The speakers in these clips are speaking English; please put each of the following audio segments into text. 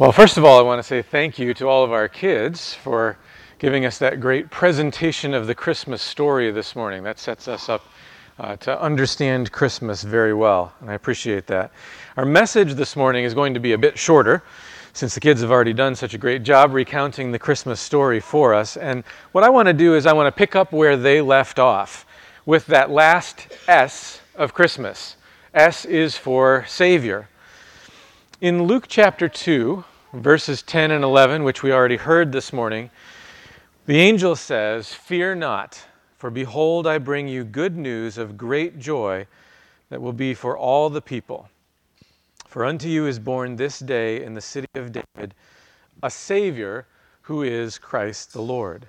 Well, first of all, I want to say thank you to all of our kids for giving us that great presentation of the Christmas story this morning. That sets us up uh, to understand Christmas very well, and I appreciate that. Our message this morning is going to be a bit shorter since the kids have already done such a great job recounting the Christmas story for us. And what I want to do is I want to pick up where they left off with that last S of Christmas. S is for Savior. In Luke chapter 2, verses 10 and 11, which we already heard this morning, the angel says, Fear not, for behold, I bring you good news of great joy that will be for all the people. For unto you is born this day in the city of David a Savior who is Christ the Lord.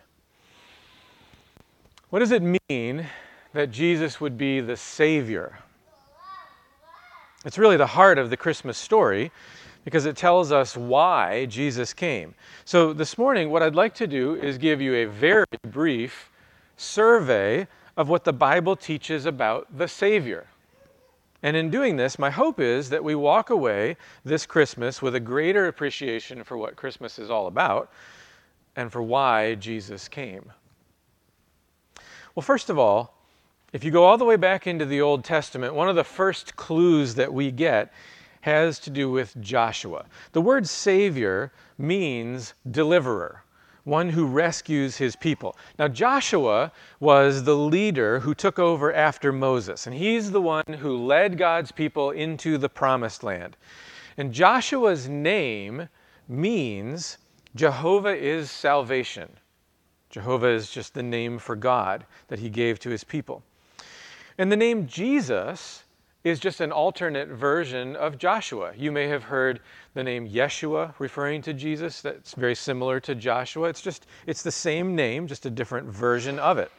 What does it mean that Jesus would be the Savior? It's really the heart of the Christmas story because it tells us why Jesus came. So, this morning, what I'd like to do is give you a very brief survey of what the Bible teaches about the Savior. And in doing this, my hope is that we walk away this Christmas with a greater appreciation for what Christmas is all about and for why Jesus came. Well, first of all, if you go all the way back into the Old Testament, one of the first clues that we get has to do with Joshua. The word Savior means deliverer, one who rescues his people. Now, Joshua was the leader who took over after Moses, and he's the one who led God's people into the promised land. And Joshua's name means Jehovah is salvation. Jehovah is just the name for God that he gave to his people. And the name Jesus is just an alternate version of Joshua. You may have heard the name Yeshua referring to Jesus. That's very similar to Joshua. It's just it's the same name, just a different version of it.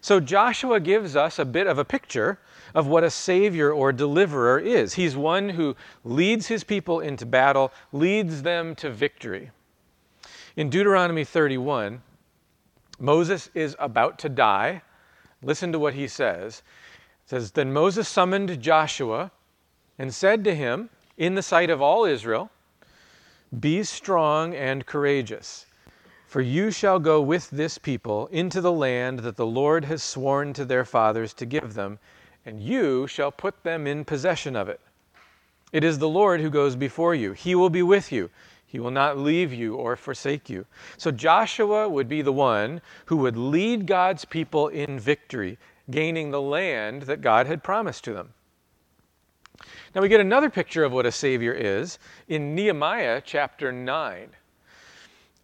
So Joshua gives us a bit of a picture of what a savior or deliverer is. He's one who leads his people into battle, leads them to victory. In Deuteronomy 31, Moses is about to die. Listen to what he says says, Then Moses summoned Joshua and said to him, in the sight of all Israel, Be strong and courageous, for you shall go with this people into the land that the Lord has sworn to their fathers to give them, and you shall put them in possession of it. It is the Lord who goes before you. He will be with you. He will not leave you or forsake you. So Joshua would be the one who would lead God's people in victory gaining the land that God had promised to them. Now we get another picture of what a Savior is in Nehemiah chapter 9.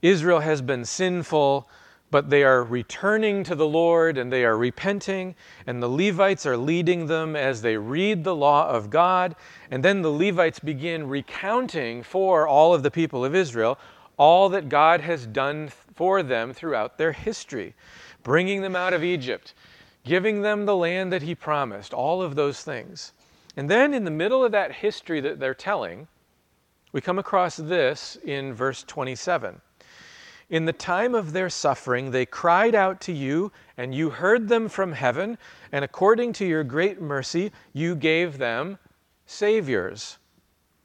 Israel has been sinful, but they are returning to the Lord and they are repenting, and the Levites are leading them as they read the law of God. And then the Levites begin recounting for all of the people of Israel all that God has done for them throughout their history, bringing them out of Egypt, giving them the land that he promised, all of those things. And then in the middle of that history that they're telling, we come across this in verse 27. In the time of their suffering, they cried out to you, and you heard them from heaven, and according to your great mercy, you gave them saviors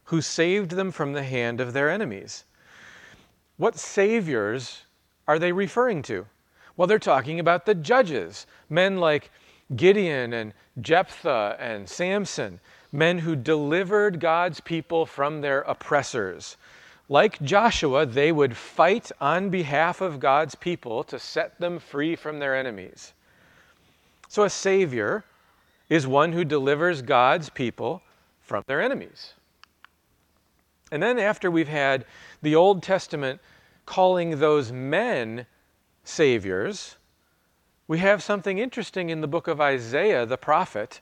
who saved them from the hand of their enemies. What saviors are they referring to? Well, they're talking about the judges, men like Gideon and Jephthah and Samson, men who delivered God's people from their oppressors. Like Joshua, they would fight on behalf of God's people to set them free from their enemies. So, a Savior is one who delivers God's people from their enemies. And then, after we've had the Old Testament calling those men saviors, we have something interesting in the book of Isaiah the prophet.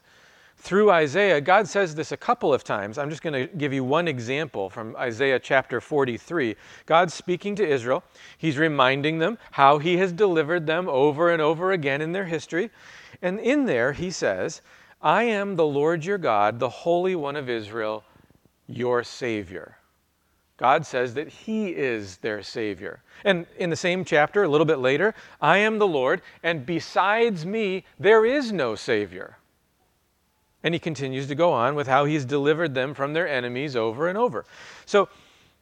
Through Isaiah, God says this a couple of times. I'm just going to give you one example from Isaiah chapter 43. God's speaking to Israel. He's reminding them how He has delivered them over and over again in their history. And in there, He says, I am the Lord your God, the Holy One of Israel, your Savior. God says that He is their Savior. And in the same chapter, a little bit later, I am the Lord, and besides me, there is no Savior. And He continues to go on with how He's delivered them from their enemies over and over. So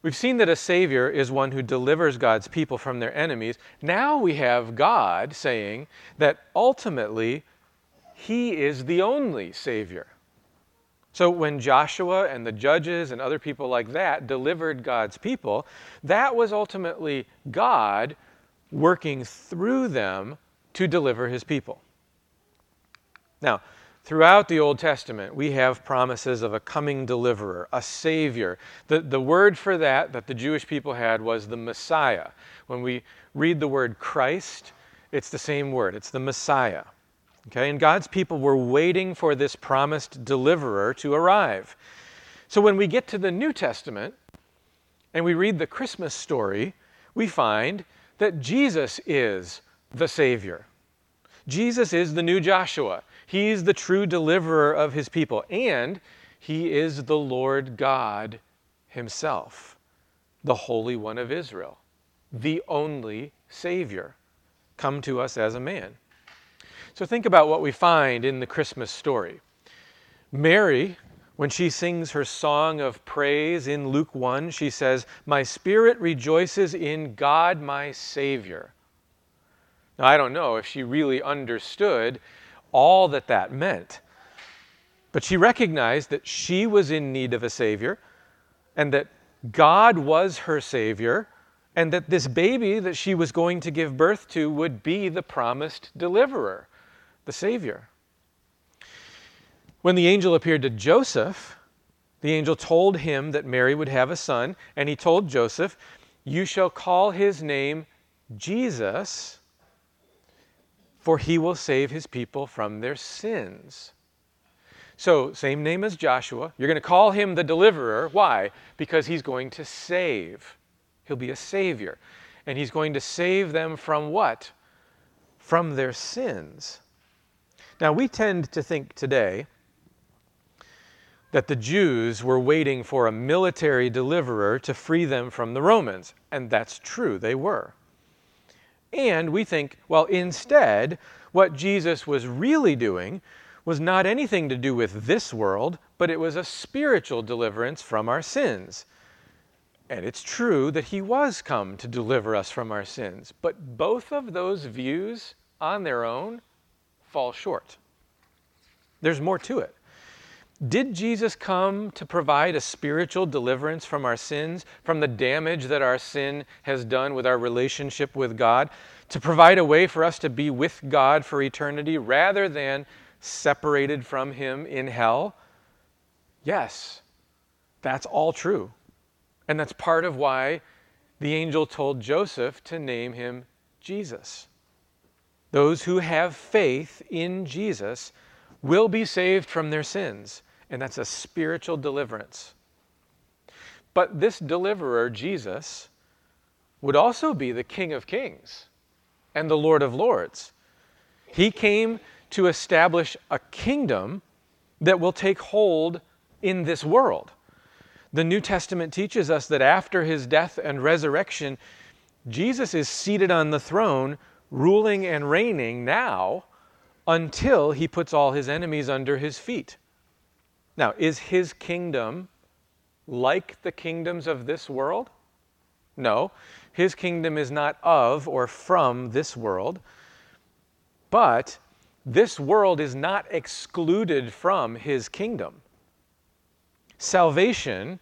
We've seen that a Savior is one who delivers God's people from their enemies. Now we have God saying that ultimately He is the only Savior. So when Joshua and the judges and other people like that delivered God's people, that was ultimately God working through them to deliver His people. Now, Throughout the Old Testament, we have promises of a coming deliverer, a Savior. The, the word for that that the Jewish people had was the Messiah. When we read the word Christ, it's the same word, it's the Messiah. Okay, and God's people were waiting for this promised deliverer to arrive. So when we get to the New Testament and we read the Christmas story, we find that Jesus is the Savior. Jesus is the new Joshua. He's the true deliverer of his people, and he is the Lord God himself, the Holy One of Israel, the only Savior, come to us as a man. So think about what we find in the Christmas story. Mary, when she sings her song of praise in Luke 1, she says, My spirit rejoices in God my Savior. Now, I don't know if she really understood all that that meant. But she recognized that she was in need of a Savior and that God was her Savior and that this baby that she was going to give birth to would be the promised deliverer, the Savior. When the angel appeared to Joseph, the angel told him that Mary would have a son, and he told Joseph, You shall call his name Jesus for he will save his people from their sins. So, same name as Joshua. You're going to call him the deliverer. Why? Because he's going to save. He'll be a savior. And he's going to save them from what? From their sins. Now, we tend to think today that the Jews were waiting for a military deliverer to free them from the Romans. And that's true, they were. And we think, well, instead, what Jesus was really doing was not anything to do with this world, but it was a spiritual deliverance from our sins. And it's true that he was come to deliver us from our sins, but both of those views on their own fall short. There's more to it. Did Jesus come to provide a spiritual deliverance from our sins, from the damage that our sin has done with our relationship with God, to provide a way for us to be with God for eternity rather than separated from Him in hell? Yes, that's all true. And that's part of why the angel told Joseph to name him Jesus. Those who have faith in Jesus will be saved from their sins and that's a spiritual deliverance. But this deliverer, Jesus, would also be the King of Kings and the Lord of Lords. He came to establish a kingdom that will take hold in this world. The New Testament teaches us that after his death and resurrection, Jesus is seated on the throne, ruling and reigning now until he puts all his enemies under his feet. Now, is his kingdom like the kingdoms of this world? No. His kingdom is not of or from this world, but this world is not excluded from his kingdom. Salvation,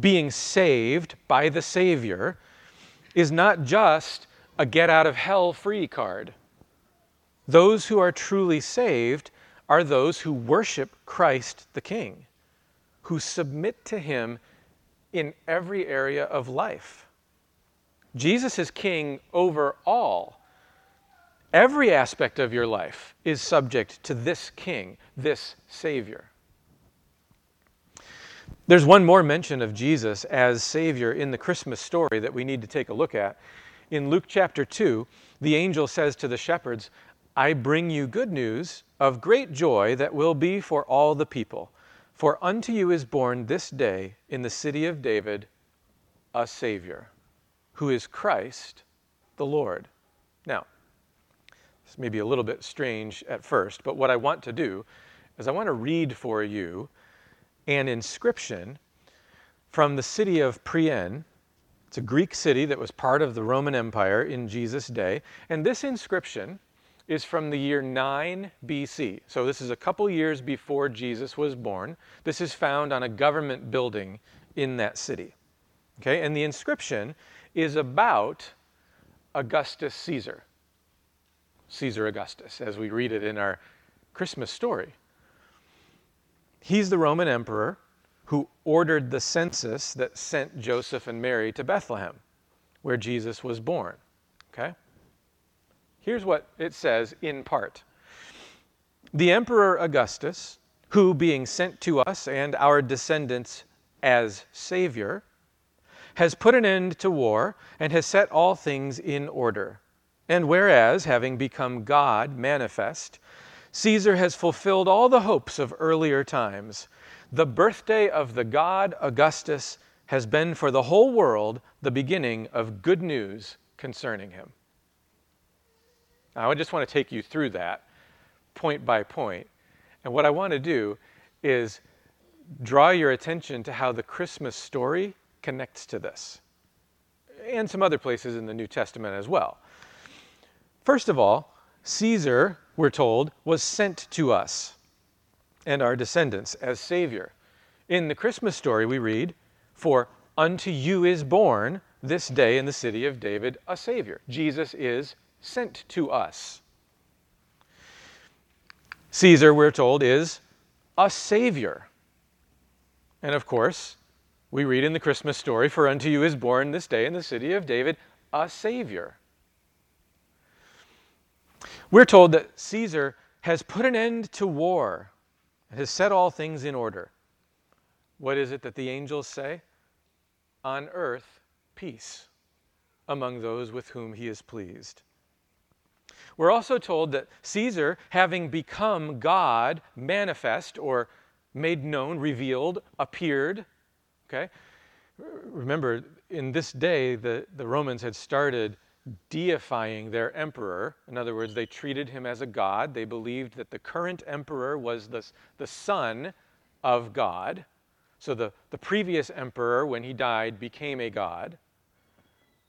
being saved by the Savior, is not just a get out of hell free card. Those who are truly saved are those who worship Christ the King, who submit to him in every area of life. Jesus is king over all. Every aspect of your life is subject to this king, this Savior. There's one more mention of Jesus as Savior in the Christmas story that we need to take a look at. In Luke chapter 2, the angel says to the shepherds, I bring you good news of great joy that will be for all the people. For unto you is born this day in the city of David a Savior, who is Christ the Lord. Now, this may be a little bit strange at first, but what I want to do is I want to read for you an inscription from the city of Priene. It's a Greek city that was part of the Roman Empire in Jesus' day. And this inscription is from the year 9 BC. So this is a couple years before Jesus was born. This is found on a government building in that city. Okay, and the inscription is about Augustus Caesar. Caesar Augustus, as we read it in our Christmas story. He's the Roman emperor who ordered the census that sent Joseph and Mary to Bethlehem, where Jesus was born. Okay? Here's what it says in part The Emperor Augustus, who, being sent to us and our descendants as Savior, has put an end to war and has set all things in order. And whereas, having become God manifest, Caesar has fulfilled all the hopes of earlier times, the birthday of the God Augustus has been for the whole world the beginning of good news concerning him. Now, I just want to take you through that point by point. And what I want to do is draw your attention to how the Christmas story connects to this, and some other places in the New Testament as well. First of all, Caesar, we're told, was sent to us and our descendants as Savior. In the Christmas story, we read, For unto you is born this day in the city of David a Savior. Jesus is sent to us. Caesar, we're told, is a Savior. And of course, we read in the Christmas story, For unto you is born this day in the city of David a Savior. We're told that Caesar has put an end to war and has set all things in order. What is it that the angels say? On earth, peace among those with whom he is pleased. We're also told that Caesar, having become God, manifest or made known, revealed, appeared. Okay? Remember, in this day, the, the Romans had started deifying their emperor. In other words, they treated him as a god. They believed that the current emperor was the, the son of God. So the, the previous emperor, when he died, became a god.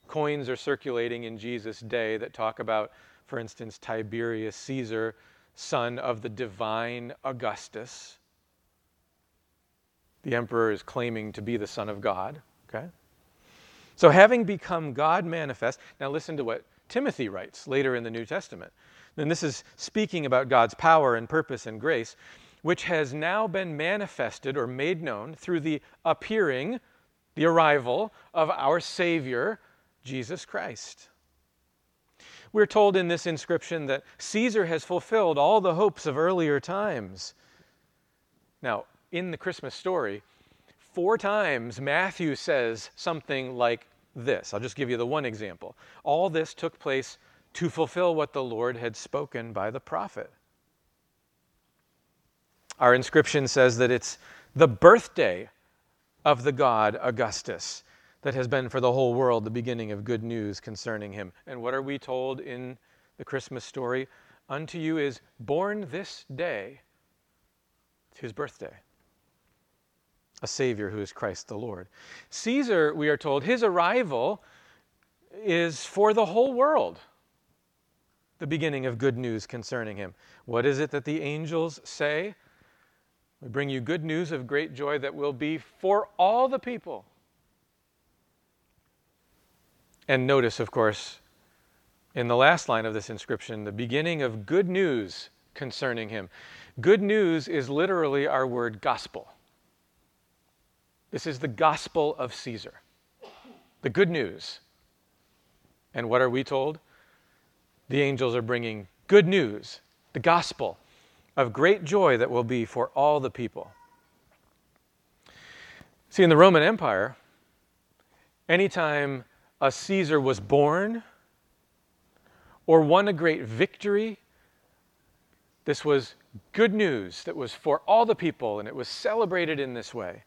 Coins are circulating in Jesus' day that talk about, for instance, Tiberius Caesar, son of the divine Augustus. The emperor is claiming to be the Son of God. Okay? So, having become God manifest, now listen to what Timothy writes later in the New Testament. And this is speaking about God's power and purpose and grace, which has now been manifested or made known through the appearing, the arrival of our Savior, Jesus Christ. We're told in this inscription that Caesar has fulfilled all the hopes of earlier times. Now, in the Christmas story, four times Matthew says something like this. I'll just give you the one example. All this took place to fulfill what the Lord had spoken by the prophet. Our inscription says that it's the birthday of the god Augustus that has been for the whole world the beginning of good news concerning him. And what are we told in the Christmas story? Unto you is born this day, it's his birthday a Savior who is Christ the Lord. Caesar, we are told, his arrival is for the whole world, the beginning of good news concerning him. What is it that the angels say? We bring you good news of great joy that will be for all the people. And notice, of course, in the last line of this inscription, the beginning of good news concerning him. Good news is literally our word gospel. This is the gospel of Caesar, the good news. And what are we told? The angels are bringing good news, the gospel of great joy that will be for all the people. See, in the Roman Empire, anytime a Caesar was born or won a great victory, this was good news that was for all the people, and it was celebrated in this way.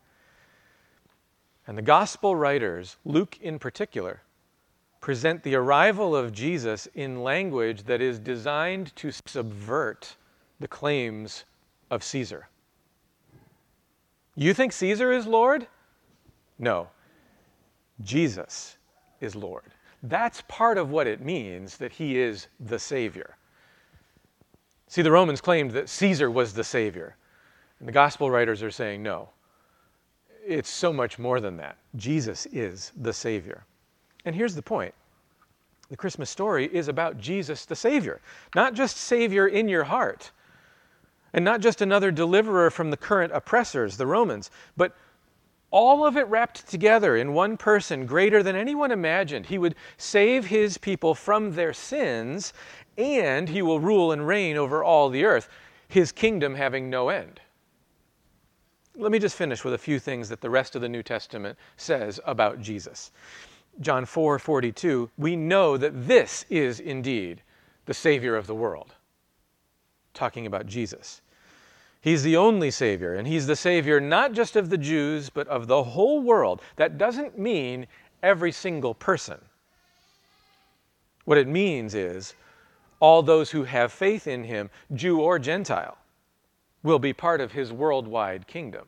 And the gospel writers, Luke in particular, present the arrival of Jesus in language that is designed to subvert the claims of Caesar. You think Caesar is Lord? No, Jesus is Lord. That's part of what it means that he is the Savior. See, the Romans claimed that Caesar was the Savior. And the gospel writers are saying, no, it's so much more than that. Jesus is the Savior. And here's the point the Christmas story is about Jesus the Savior, not just Savior in your heart, and not just another deliverer from the current oppressors, the Romans, but all of it wrapped together in one person greater than anyone imagined. He would save his people from their sins, and he will rule and reign over all the earth, his kingdom having no end. Let me just finish with a few things that the rest of the New Testament says about Jesus. John 4 42, we know that this is indeed the Savior of the world. Talking about Jesus. He's the only Savior, and He's the Savior not just of the Jews, but of the whole world. That doesn't mean every single person. What it means is all those who have faith in Him, Jew or Gentile, will be part of His worldwide kingdom.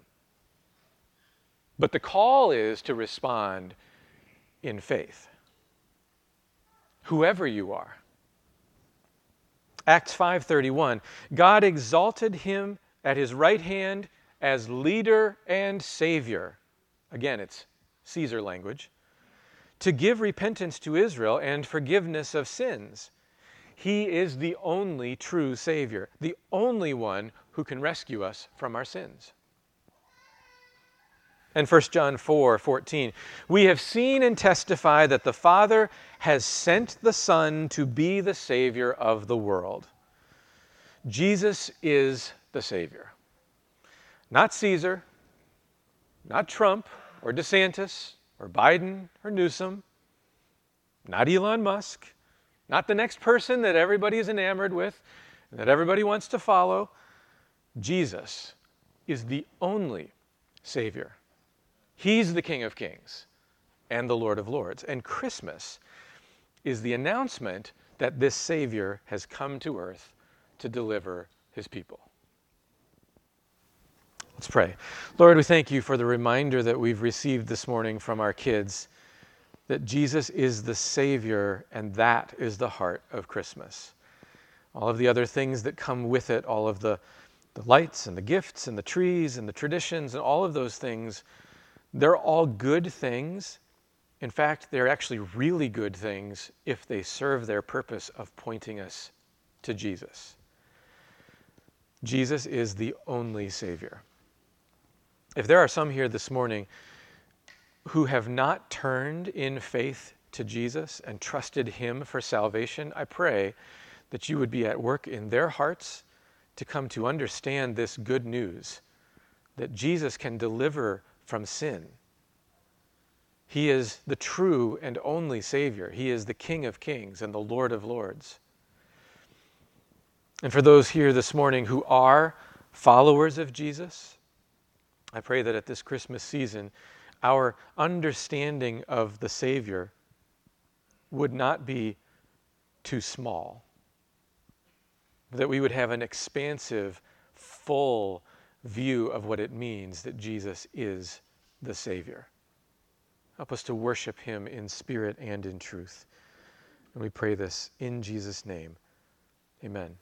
But the call is to respond in faith. Whoever you are. Acts 5:31 God exalted him at his right hand as leader and savior. Again, it's Caesar language. To give repentance to Israel and forgiveness of sins. He is the only true Savior, the only one who can rescue us from our sins. And 1 John 4 14. We have seen and testify that the Father has sent the Son to be the Savior of the world. Jesus is the Savior. Not Caesar, not Trump or DeSantis or Biden or Newsom, not Elon Musk, not the next person that everybody is enamored with, that everybody wants to follow. Jesus is the only Savior He's the King of Kings and the Lord of Lords. And Christmas is the announcement that this Savior has come to earth to deliver his people. Let's pray. Lord, we thank you for the reminder that we've received this morning from our kids that Jesus is the Savior, and that is the heart of Christmas. All of the other things that come with it, all of the, the lights and the gifts and the trees and the traditions and all of those things they're all good things. In fact, they're actually really good things if they serve their purpose of pointing us to Jesus. Jesus is the only Savior. If there are some here this morning who have not turned in faith to Jesus and trusted Him for salvation, I pray that you would be at work in their hearts to come to understand this good news that Jesus can deliver from sin. He is the true and only Savior. He is the King of kings and the Lord of lords. And for those here this morning who are followers of Jesus, I pray that at this Christmas season, our understanding of the Savior would not be too small, that we would have an expansive, full view of what it means that Jesus is the Savior. Help us to worship Him in spirit and in truth. And we pray this in Jesus' name. Amen.